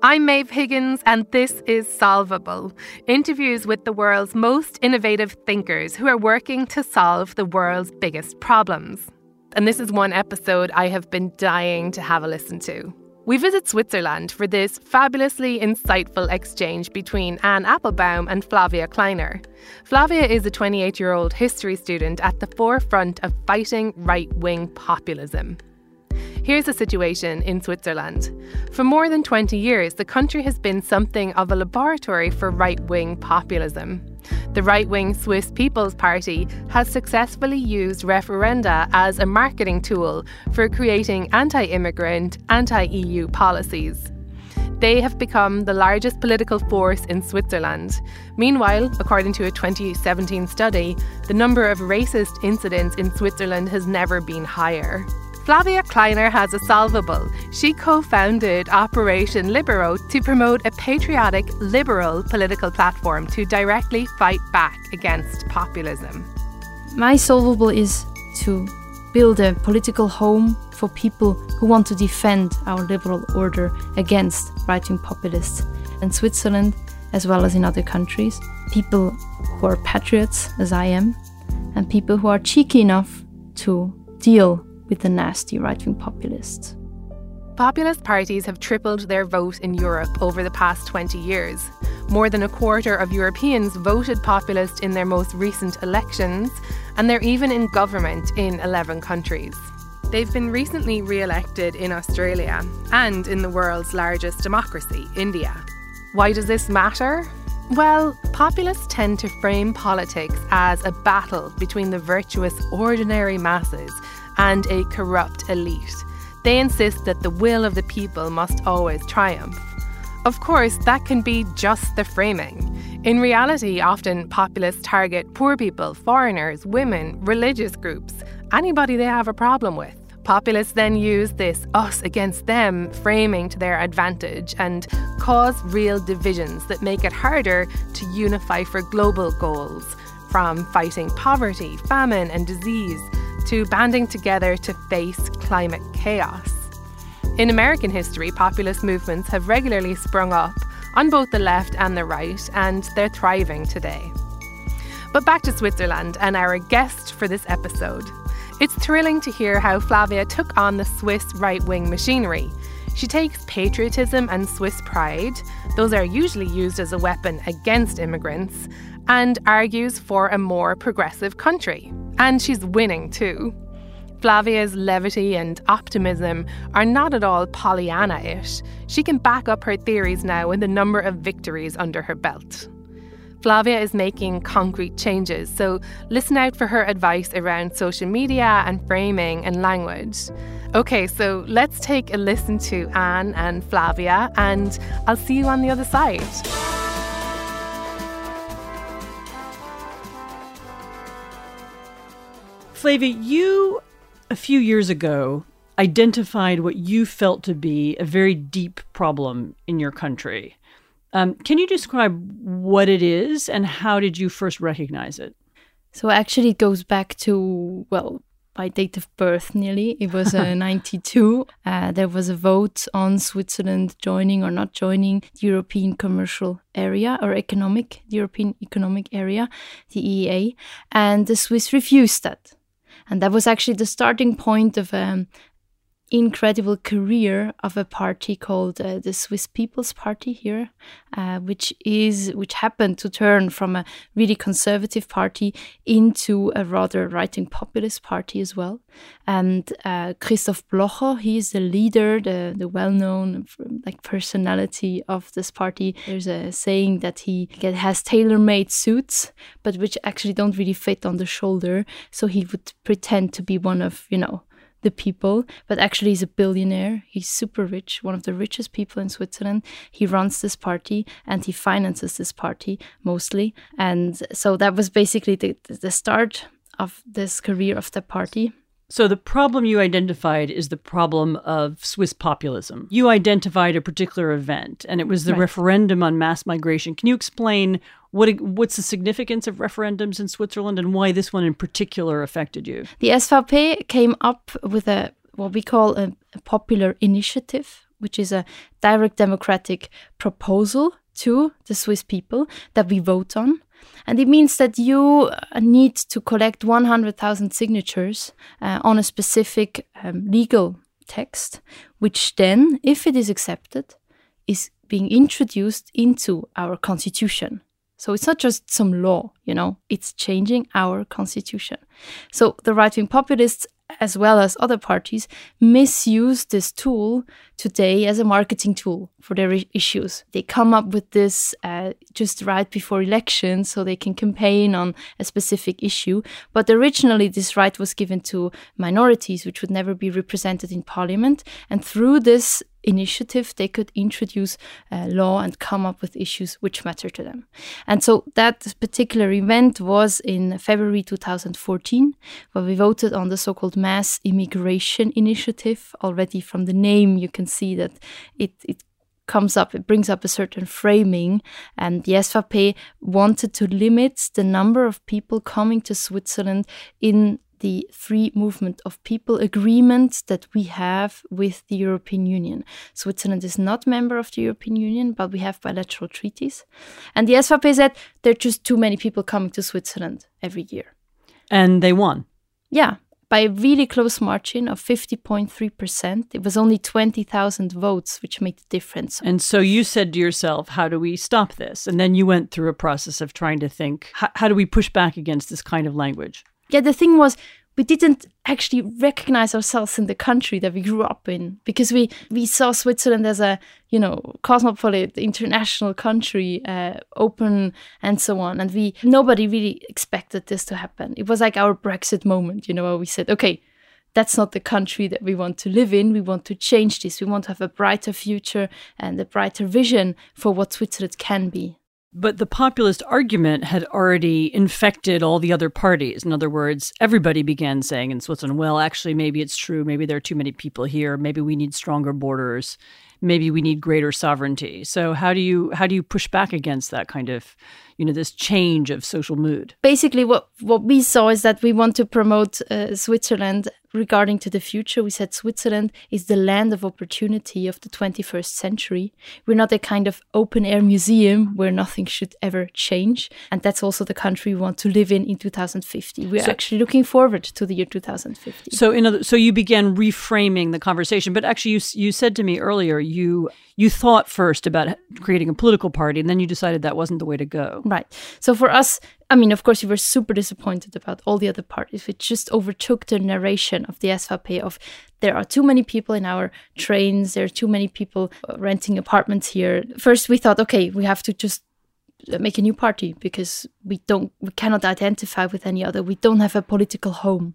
I'm Maeve Higgins, and this is Solvable interviews with the world's most innovative thinkers who are working to solve the world's biggest problems. And this is one episode I have been dying to have a listen to. We visit Switzerland for this fabulously insightful exchange between Anne Applebaum and Flavia Kleiner. Flavia is a 28 year old history student at the forefront of fighting right wing populism. Here's the situation in Switzerland. For more than 20 years, the country has been something of a laboratory for right wing populism. The right wing Swiss People's Party has successfully used referenda as a marketing tool for creating anti immigrant, anti EU policies. They have become the largest political force in Switzerland. Meanwhile, according to a 2017 study, the number of racist incidents in Switzerland has never been higher. Flavia Kleiner has a solvable. She co founded Operation Libero to promote a patriotic, liberal political platform to directly fight back against populism. My solvable is to build a political home for people who want to defend our liberal order against right wing populists in Switzerland as well as in other countries. People who are patriots, as I am, and people who are cheeky enough to deal with the nasty right wing populists. Populist parties have tripled their vote in Europe over the past 20 years. More than a quarter of Europeans voted populist in their most recent elections, and they're even in government in 11 countries. They've been recently re elected in Australia and in the world's largest democracy, India. Why does this matter? Well, populists tend to frame politics as a battle between the virtuous ordinary masses and a corrupt elite. They insist that the will of the people must always triumph. Of course, that can be just the framing. In reality, often populists target poor people, foreigners, women, religious groups, anybody they have a problem with. Populists then use this us against them framing to their advantage and cause real divisions that make it harder to unify for global goals, from fighting poverty, famine, and disease to banding together to face climate chaos. In American history, populist movements have regularly sprung up on both the left and the right, and they're thriving today. But back to Switzerland and our guest for this episode. It's thrilling to hear how Flavia took on the Swiss right wing machinery. She takes patriotism and Swiss pride, those are usually used as a weapon against immigrants, and argues for a more progressive country. And she's winning too. Flavia's levity and optimism are not at all Pollyanna ish. She can back up her theories now with a number of victories under her belt. Flavia is making concrete changes, so listen out for her advice around social media and framing and language. Okay, so let's take a listen to Anne and Flavia, and I'll see you on the other side. Flavia, you a few years ago identified what you felt to be a very deep problem in your country. Um, can you describe what it is and how did you first recognize it? So actually, it goes back to well, my date of birth nearly. It was uh, 92. Uh, there was a vote on Switzerland joining or not joining the European Commercial Area or Economic, the European Economic Area, the EEA, and the Swiss refused that. And that was actually the starting point of um, incredible career of a party called uh, the Swiss People's Party here, uh, which is which happened to turn from a really conservative party into a rather right-wing populist party as well. And uh, Christoph Blocher, he is the leader, the the well-known like personality of this party. There's a saying that he has tailor-made suits, but which actually don't really fit on the shoulder. So he would pretend to be one of you know the people, but actually he's a billionaire. He's super rich, one of the richest people in Switzerland. He runs this party and he finances this party mostly. And so that was basically the, the start of this career of the party. So, the problem you identified is the problem of Swiss populism. You identified a particular event, and it was the right. referendum on mass migration. Can you explain what what's the significance of referendums in Switzerland and why this one in particular affected you? The SVP came up with a what we call a, a popular initiative, which is a direct democratic proposal to the Swiss people that we vote on. And it means that you uh, need to collect 100,000 signatures uh, on a specific um, legal text, which then, if it is accepted, is being introduced into our constitution. So it's not just some law, you know, it's changing our constitution. So the right wing populists as well as other parties, misuse this tool today as a marketing tool for their issues. They come up with this uh, just right before elections so they can campaign on a specific issue. But originally, this right was given to minorities, which would never be represented in parliament. And through this initiative, they could introduce uh, law and come up with issues which matter to them. And so that particular event was in February 2014, where we voted on the so called Mass Immigration Initiative. Already from the name, you can see that it, it comes up, it brings up a certain framing. And the SVP wanted to limit the number of people coming to Switzerland in the free movement of people agreement that we have with the European Union. Switzerland is not a member of the European Union, but we have bilateral treaties. And the SVP said there are just too many people coming to Switzerland every year. And they won. Yeah, by a really close margin of 50.3%. It was only 20,000 votes, which made the difference. And so you said to yourself, how do we stop this? And then you went through a process of trying to think, how, how do we push back against this kind of language? yeah, the thing was we didn't actually recognize ourselves in the country that we grew up in because we we saw Switzerland as a you know cosmopolitan international country uh, open and so on. And we nobody really expected this to happen. It was like our brexit moment you know where we said okay that's not the country that we want to live in. We want to change this. We want to have a brighter future and a brighter vision for what switzerland can be but the populist argument had already infected all the other parties. In other words, everybody began saying in Switzerland, well, actually, maybe it's true. Maybe there are too many people here. Maybe we need stronger borders. Maybe we need greater sovereignty. So how do you how do you push back against that kind of you know this change of social mood basically what what we saw is that we want to promote uh, switzerland regarding to the future we said switzerland is the land of opportunity of the 21st century. We're not a kind of open air museum where nothing should ever change and that's also the country we want to live in in 2050 we're so, actually looking forward to the year 2050 so in other, so you began reframing the conversation but actually you you said to me earlier you you thought first about creating a political party and then you decided that wasn't the way to go Right. So for us, I mean, of course, we were super disappointed about all the other parties. We just overtook the narration of the SVP of there are too many people in our trains, there are too many people uh, renting apartments here. First, we thought, okay, we have to just make a new party because we don't we cannot identify with any other. We don't have a political home.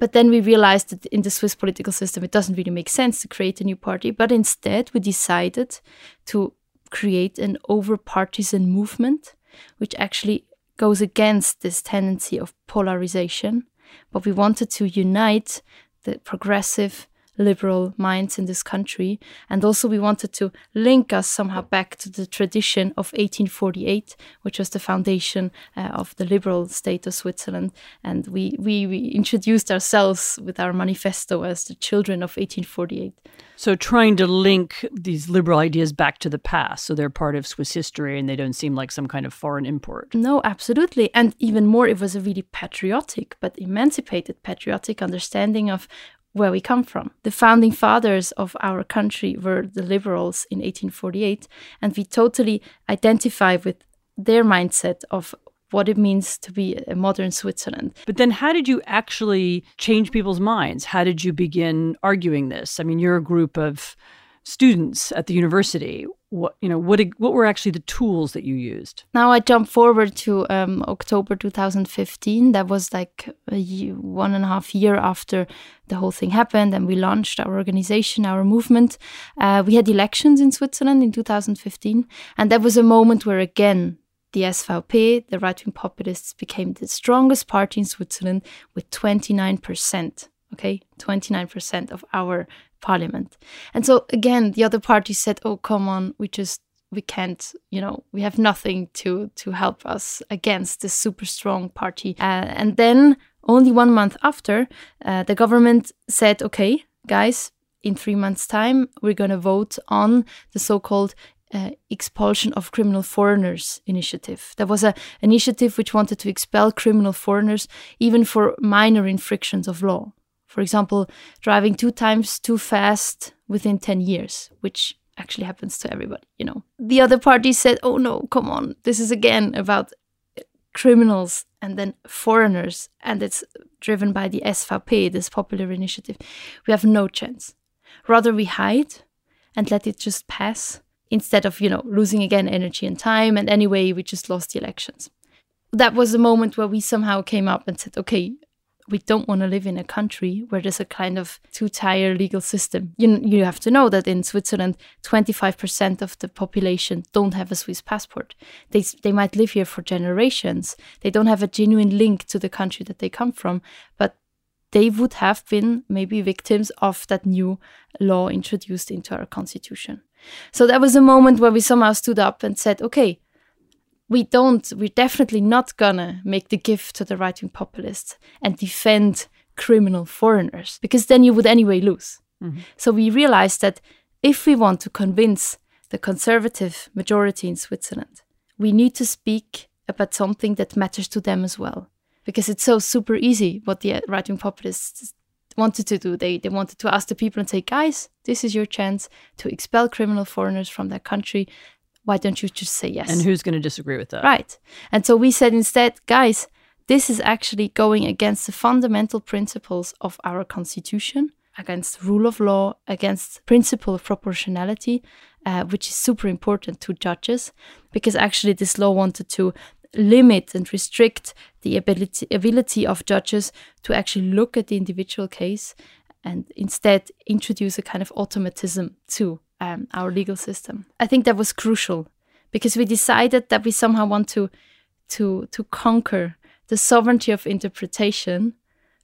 But then we realized that in the Swiss political system, it doesn't really make sense to create a new party. But instead, we decided to create an over partisan movement, which actually goes against this tendency of polarization. But we wanted to unite the progressive liberal minds in this country. And also, we wanted to link us somehow back to the tradition of 1848, which was the foundation uh, of the liberal state of Switzerland. And we, we, we introduced ourselves with our manifesto as the children of 1848. So, trying to link these liberal ideas back to the past, so they're part of Swiss history and they don't seem like some kind of foreign import. No, absolutely. And even more, it was a really patriotic but emancipated patriotic understanding of where we come from. The founding fathers of our country were the liberals in 1848, and we totally identify with their mindset of what it means to be a modern Switzerland. But then, how did you actually change people's minds? How did you begin arguing this? I mean, you're a group of students at the university what you know what what were actually the tools that you used? Now i jump forward to um, october 2015 that was like year, one and a half year after the whole thing happened and we launched our organization our movement. Uh, we had elections in switzerland in 2015 and that was a moment where again the SVP, the right wing populists, became the strongest party in Switzerland with 29%. Okay, 29% of our parliament. And so again, the other party said, "Oh, come on, we just we can't, you know, we have nothing to to help us against this super strong party." Uh, and then only one month after, uh, the government said, "Okay, guys." In three months' time, we're going to vote on the so-called uh, expulsion of criminal foreigners initiative. That was an initiative which wanted to expel criminal foreigners even for minor infractions of law. For example, driving two times too fast within 10 years, which actually happens to everybody, you know. The other party said, oh no, come on, this is again about criminals and then foreigners, and it's driven by the SVP, this popular initiative. We have no chance. Rather, we hide and let it just pass instead of, you know, losing again energy and time. And anyway, we just lost the elections. That was a moment where we somehow came up and said, okay, we don't want to live in a country where there's a kind of two-tier legal system. You, you have to know that in Switzerland, 25% of the population don't have a Swiss passport. They, they might live here for generations. They don't have a genuine link to the country that they come from, but they would have been maybe victims of that new law introduced into our constitution. So that was a moment where we somehow stood up and said, okay, we don't, we're definitely not gonna make the gift to the right wing populists and defend criminal foreigners because then you would anyway lose. Mm-hmm. So we realized that if we want to convince the conservative majority in Switzerland, we need to speak about something that matters to them as well. Because it's so super easy what the right wing populists wanted to do. They, they wanted to ask the people and say, guys, this is your chance to expel criminal foreigners from their country why don't you just say yes? And who's going to disagree with that? Right. And so we said instead, guys, this is actually going against the fundamental principles of our constitution, against rule of law, against principle of proportionality, uh, which is super important to judges, because actually this law wanted to limit and restrict the ability ability of judges to actually look at the individual case and instead introduce a kind of automatism to um, our legal system. I think that was crucial because we decided that we somehow want to to to conquer the sovereignty of interpretation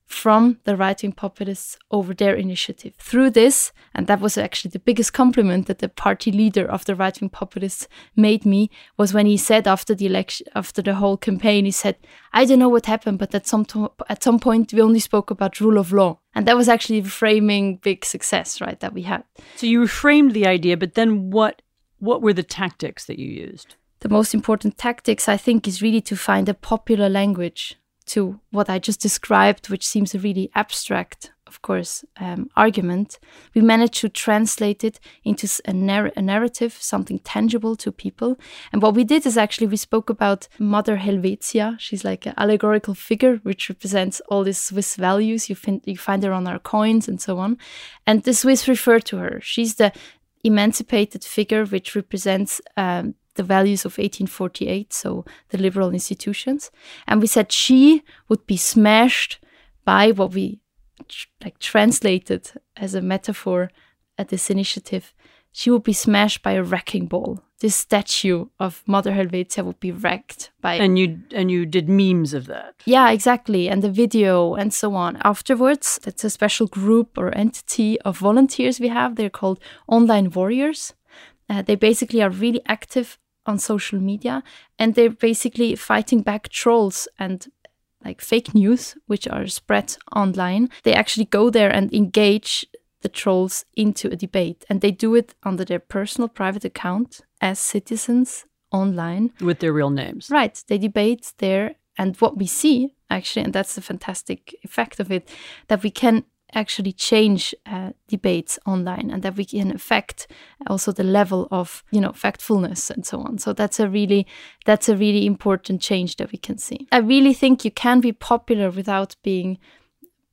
from the right wing populists over their initiative. Through this, and that was actually the biggest compliment that the party leader of the right wing populists made me, was when he said after the election, after the whole campaign, he said, I don't know what happened, but at some, to- at some point we only spoke about rule of law. And that was actually the framing big success, right, that we had. So you reframed the idea, but then what what were the tactics that you used? The most important tactics, I think, is really to find a popular language to what I just described, which seems a really abstract, of course, um, argument, we managed to translate it into a, narr- a, narrative, something tangible to people. And what we did is actually we spoke about Mother Helvetia. She's like an allegorical figure which represents all these Swiss values. You, find you find her on our coins and so on. And the Swiss refer to her. She's the emancipated figure which represents um, the values of 1848, so the liberal institutions. And we said she would be smashed by what we like translated as a metaphor at this initiative. She would be smashed by a wrecking ball. This statue of Mother Helvetia would be wrecked by. And you and you did memes of that. Yeah, exactly, and the video and so on. Afterwards, that's a special group or entity of volunteers we have. They're called online warriors. Uh, they basically are really active on social media and they're basically fighting back trolls and like fake news which are spread online. They actually go there and engage the trolls into a debate and they do it under their personal private account as citizens online. With their real names. Right. They debate there and what we see actually and that's the fantastic effect of it that we can actually change uh, debates online and that we can affect also the level of you know factfulness and so on. So that's a really that's a really important change that we can see. I really think you can be popular without being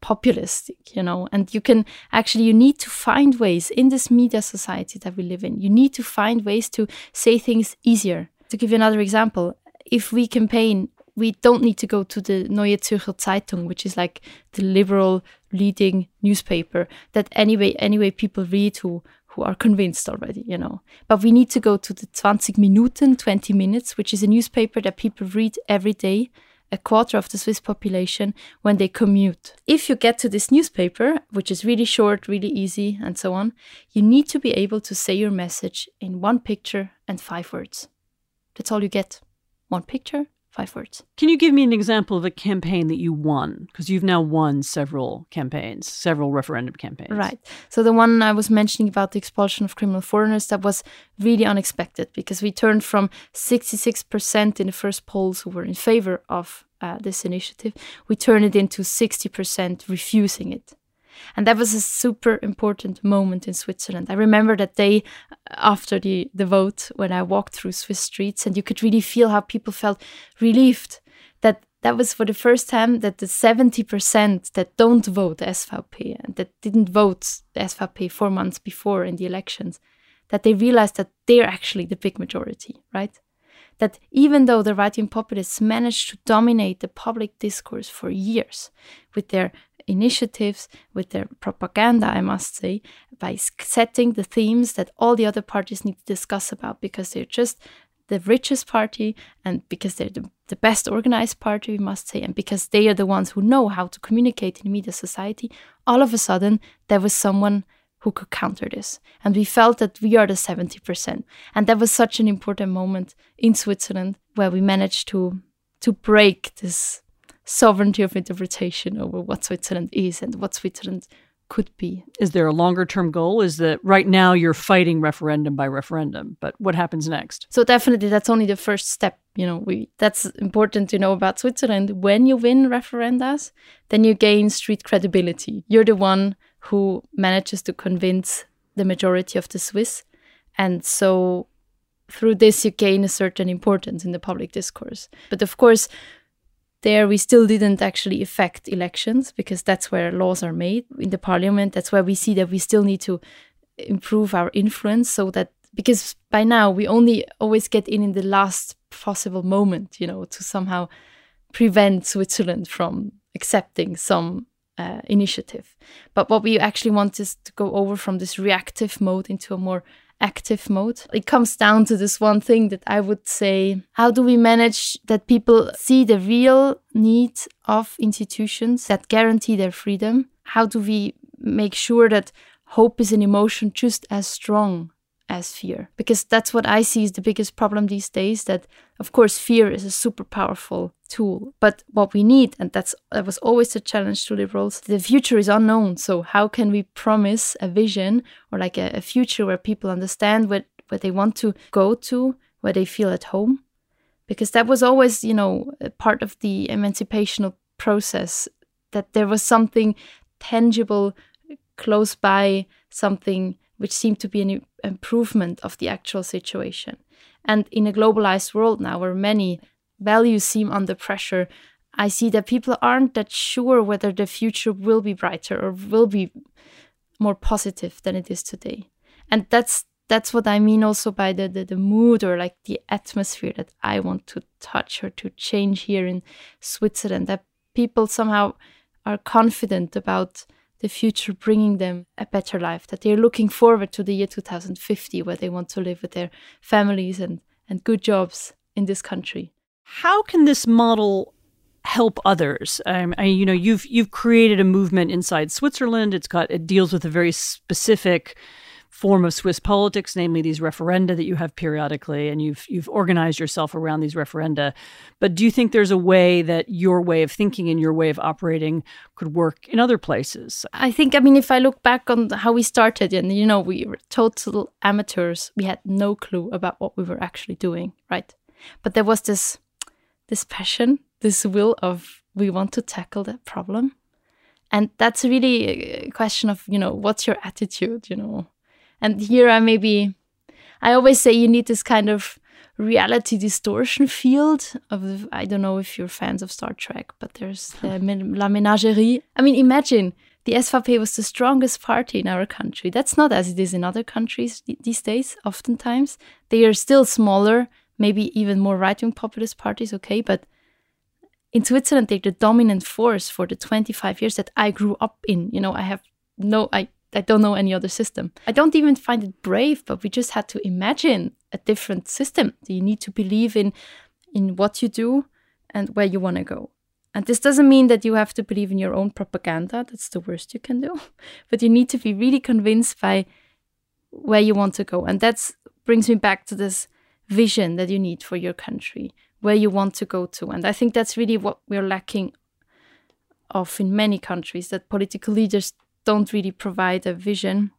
populistic you know and you can actually you need to find ways in this media society that we live in. You need to find ways to say things easier. To give you another example if we campaign we don't need to go to the Neue Zürcher Zeitung, which is like the liberal leading newspaper that anyway anyway people read who who are convinced already, you know. But we need to go to the 20 Minuten, 20 minutes, which is a newspaper that people read every day, a quarter of the Swiss population, when they commute. If you get to this newspaper, which is really short, really easy, and so on, you need to be able to say your message in one picture and five words. That's all you get. One picture, five words. Can you give me an example of a campaign that you won? Because you've now won several campaigns, several referendum campaigns. Right. So the one I was mentioning about the expulsion of criminal foreigners, that was really unexpected because we turned from 66% in the first polls who were in favor of uh, this initiative, we turned it into 60% refusing it. And that was a super important moment in Switzerland. I remember that day uh, after the, the vote when I walked through Swiss streets and you could really feel how people felt relieved that that was for the first time that the 70% that don't vote SVP and that didn't vote SVP four months before in the elections, that they realized that they're actually the big majority, right? That even though the right wing populists managed to dominate the public discourse for years with their initiatives, with their propaganda, I must say, by setting the themes that all the other parties need to discuss about because they're just the richest party and because they're the, the best organized party, we must say, and because they are the ones who know how to communicate in media society, all of a sudden there was someone who could counter this. And we felt that we are the 70%. And that was such an important moment in Switzerland where we managed to to break this sovereignty of interpretation over what Switzerland is and what Switzerland could be. Is there a longer term goal? Is that right now you're fighting referendum by referendum, but what happens next? So definitely that's only the first step. You know, we that's important to know about Switzerland. When you win referendas, then you gain street credibility. You're the one who manages to convince the majority of the Swiss. And so through this you gain a certain importance in the public discourse. But of course, there we still didn't actually affect elections because that's where laws are made in the parliament. That's where we see that we still need to improve our influence so that because by now we only always get in in the last possible moment you know to somehow prevent switzerland from accepting some uh, initiative. But what we actually want is to go over from this reactive mode into a more active mode. It comes down to this one thing that I would say how do we manage that people see the real need of institutions that guarantee their freedom? How do we make sure that hope is an emotion just as strong as fear? Because that's what I see is the biggest problem these days that of course fear is a super powerful tool. But what we need, and that's that was always a challenge to liberals, the future is unknown. So how can we promise a vision or like a, a future where people understand what, what they want to go to, where they feel at home? Because that was always, you know, part of the emancipational process, that there was something tangible close by, something which seemed to be an improvement of the actual situation. And in a globalized world now, where many values seem under pressure, I see that people aren't that sure whether the future will be brighter or will be more positive than it is today. And that's that's what I mean also by the, the, the mood or like the atmosphere that I want to touch or to change here in Switzerland. That people somehow are confident about the future bringing them a better life, that they're looking forward to the year 2050 where they want to live with their families and, and good jobs in this country. How can this model help others? Um, I, you know, you've you've created a movement inside Switzerland. It's got it deals with a very specific form of Swiss politics, namely these referenda that you have periodically, and you've you've organized yourself around these referenda. But do you think there's a way that your way of thinking and your way of operating could work in other places? I think, I mean, if I look back on how we started, and you know, we were total amateurs. We had no clue about what we were actually doing, right? But there was this this passion, this will of we want to tackle that problem. And that's really a question of, you know, what's your attitude, you know? And here I maybe, I always say you need this kind of reality distortion field of, I don't know if you're fans of Star Trek, but there's the La Menagerie. I mean, imagine the SVP was the strongest party in our country. That's not as it is in other countries these days, oftentimes. They are still smaller, maybe even more right wing populist parties, okay, but in Switzerland, they're the dominant force for the 25 years that I grew up in. You know, I have no, I, I don't know any other system. I don't even find it brave, but we just had to imagine a different system. You need to believe in, in what you do and where you want to go. And this doesn't mean that you have to believe in your own propaganda. That's the worst you can do. But you need to be really convinced by where you want to go. And that brings me back to this vision that you need for your country, where you want to go to. And I think that's really what we're lacking of in many countries that political leaders don't really provide a vision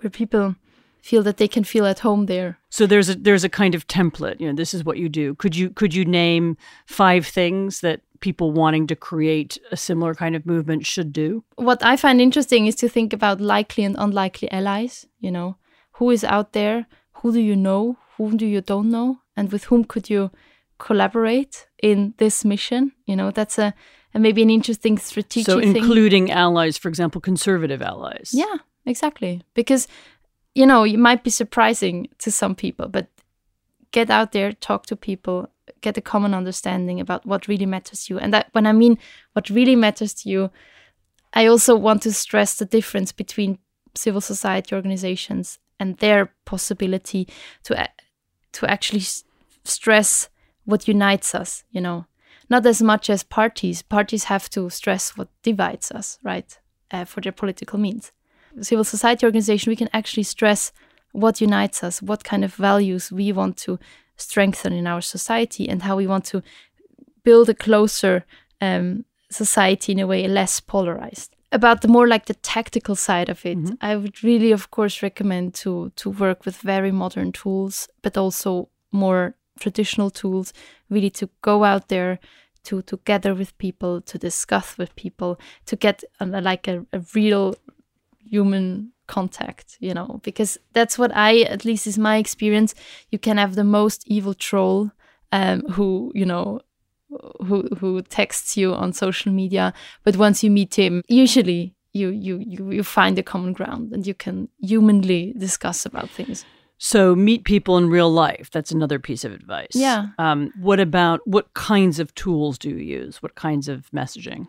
where people feel that they can feel at home there. So there's a there's a kind of template, you know, this is what you do. Could you could you name five things that people wanting to create a similar kind of movement should do? What I find interesting is to think about likely and unlikely allies, you know. Who is out there? Who do you know? Whom do you don't know? And with whom could you collaborate in this mission? You know, that's a and maybe an interesting strategic so including thing. allies for example conservative allies. Yeah exactly. Because you know it might be surprising to some people but get out there talk to people get a common understanding about what really matters to you. And that when i mean what really matters to you i also want to stress the difference between civil society organizations and their possibility to to actually stress what unites us you know not as much as parties. Parties have to stress what divides us, right, uh, for their political means. Civil society organization, we can actually stress what unites us, what kind of values we want to strengthen in our society, and how we want to build a closer um, society in a way less polarized. About the more like the tactical side of it, mm-hmm. I would really, of course, recommend to to work with very modern tools, but also more traditional tools. Really to go out there, to to gather with people, to discuss with people, to get like a, a real human contact, you know, because that's what I, at least is my experience. You can have the most evil troll um, who, you know, who who texts you on social media, but once you meet him, usually you you you, you find a common ground and you can humanly discuss about things. So meet people in real life. That's another piece of advice. Yeah. Um, what about what kinds of tools do you use? What kinds of messaging?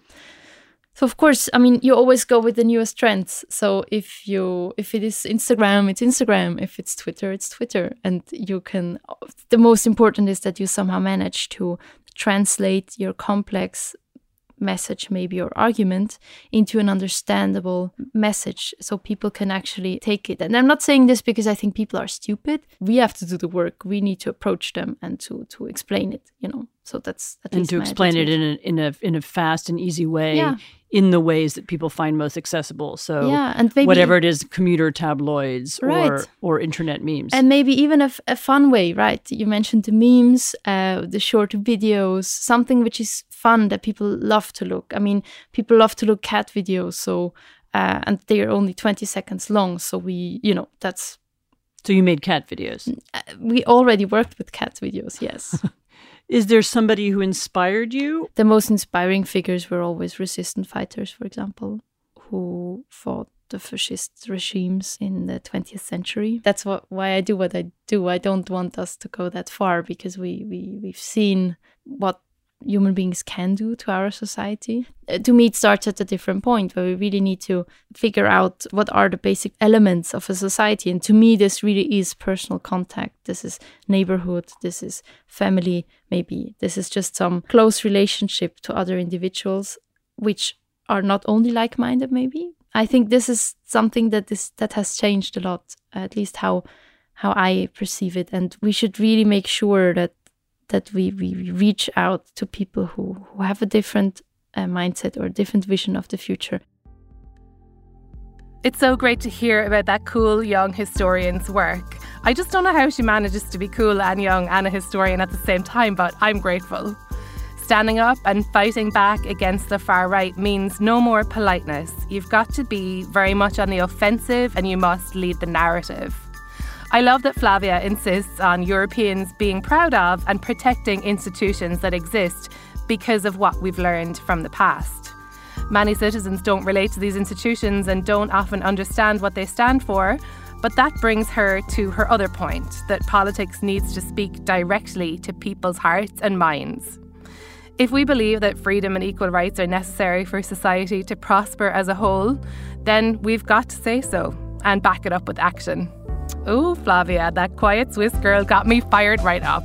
So of course, I mean, you always go with the newest trends. So if you if it is Instagram, it's Instagram. If it's Twitter, it's Twitter. And you can. The most important is that you somehow manage to translate your complex message, maybe, or argument into an understandable message so people can actually take it. And I'm not saying this because I think people are stupid. We have to do the work. We need to approach them and to to explain it, you know. So that's at and to explain it in a in a in a fast and easy way. Yeah in the ways that people find most accessible. So yeah, and maybe, whatever it is, commuter tabloids right. or or internet memes, and maybe even a, a fun way, right? You mentioned the memes, uh, the short videos, something which is fun that people love to look. I mean, people love to look cat videos, so uh, and they are only twenty seconds long. So we, you know, that's. So you made cat videos. Uh, we already worked with cat videos, yes. Is there somebody who inspired you? The most inspiring figures were always resistance fighters, for example, who fought the fascist regimes in the 20th century. That's what, why I do what I do. I don't want us to go that far because we, we, we've seen what human beings can do to our society. Uh, to me, it starts at a different point where we really need to figure out what are the basic elements of a society. And to me, this really is personal contact. This is neighborhood. This is family, maybe. This is just some close relationship to other individuals, which are not only like minded, maybe. I think this is something that is that has changed a lot, at least how how I perceive it. And we should really make sure that that we, we reach out to people who, who have a different uh, mindset or different vision of the future. It's so great to hear about that cool young historian's work. I just don't know how she manages to be cool and young and a historian at the same time, but I'm grateful. Standing up and fighting back against the far right means no more politeness. You've got to be very much on the offensive and you must lead the narrative. I love that Flavia insists on Europeans being proud of and protecting institutions that exist because of what we've learned from the past. Many citizens don't relate to these institutions and don't often understand what they stand for, but that brings her to her other point that politics needs to speak directly to people's hearts and minds. If we believe that freedom and equal rights are necessary for society to prosper as a whole, then we've got to say so and back it up with action. Oh, Flavia, that quiet Swiss girl got me fired right up.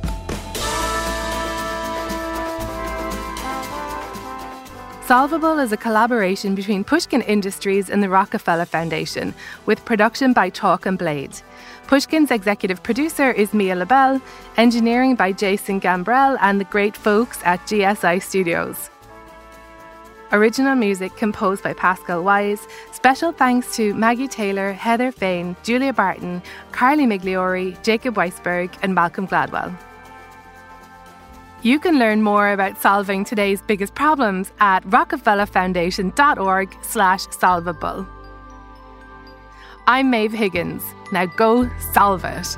Solvable is a collaboration between Pushkin Industries and the Rockefeller Foundation, with production by Chalk and Blade. Pushkin's executive producer is Mia Lobel, engineering by Jason Gambrell and the great folks at GSI Studios. Original music composed by Pascal Wyse. Special thanks to Maggie Taylor, Heather Fain, Julia Barton, Carly Migliori, Jacob Weisberg, and Malcolm Gladwell. You can learn more about solving today's biggest problems at rockefellerfoundation.org slash solvable. I'm Maeve Higgins. Now go solve it.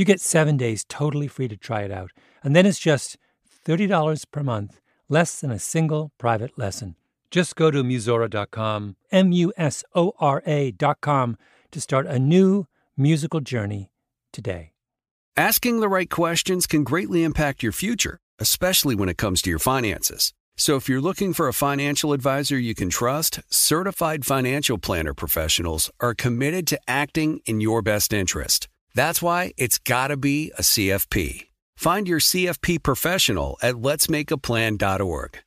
You get seven days totally free to try it out, and then it's just $30 per month, less than a single private lesson. Just go to Musora.com, M U S O R A.com, to start a new musical journey today. Asking the right questions can greatly impact your future, especially when it comes to your finances. So if you're looking for a financial advisor you can trust, certified financial planner professionals are committed to acting in your best interest. That's why it's got to be a CFP. Find your CFP professional at letsmakeaplan.org.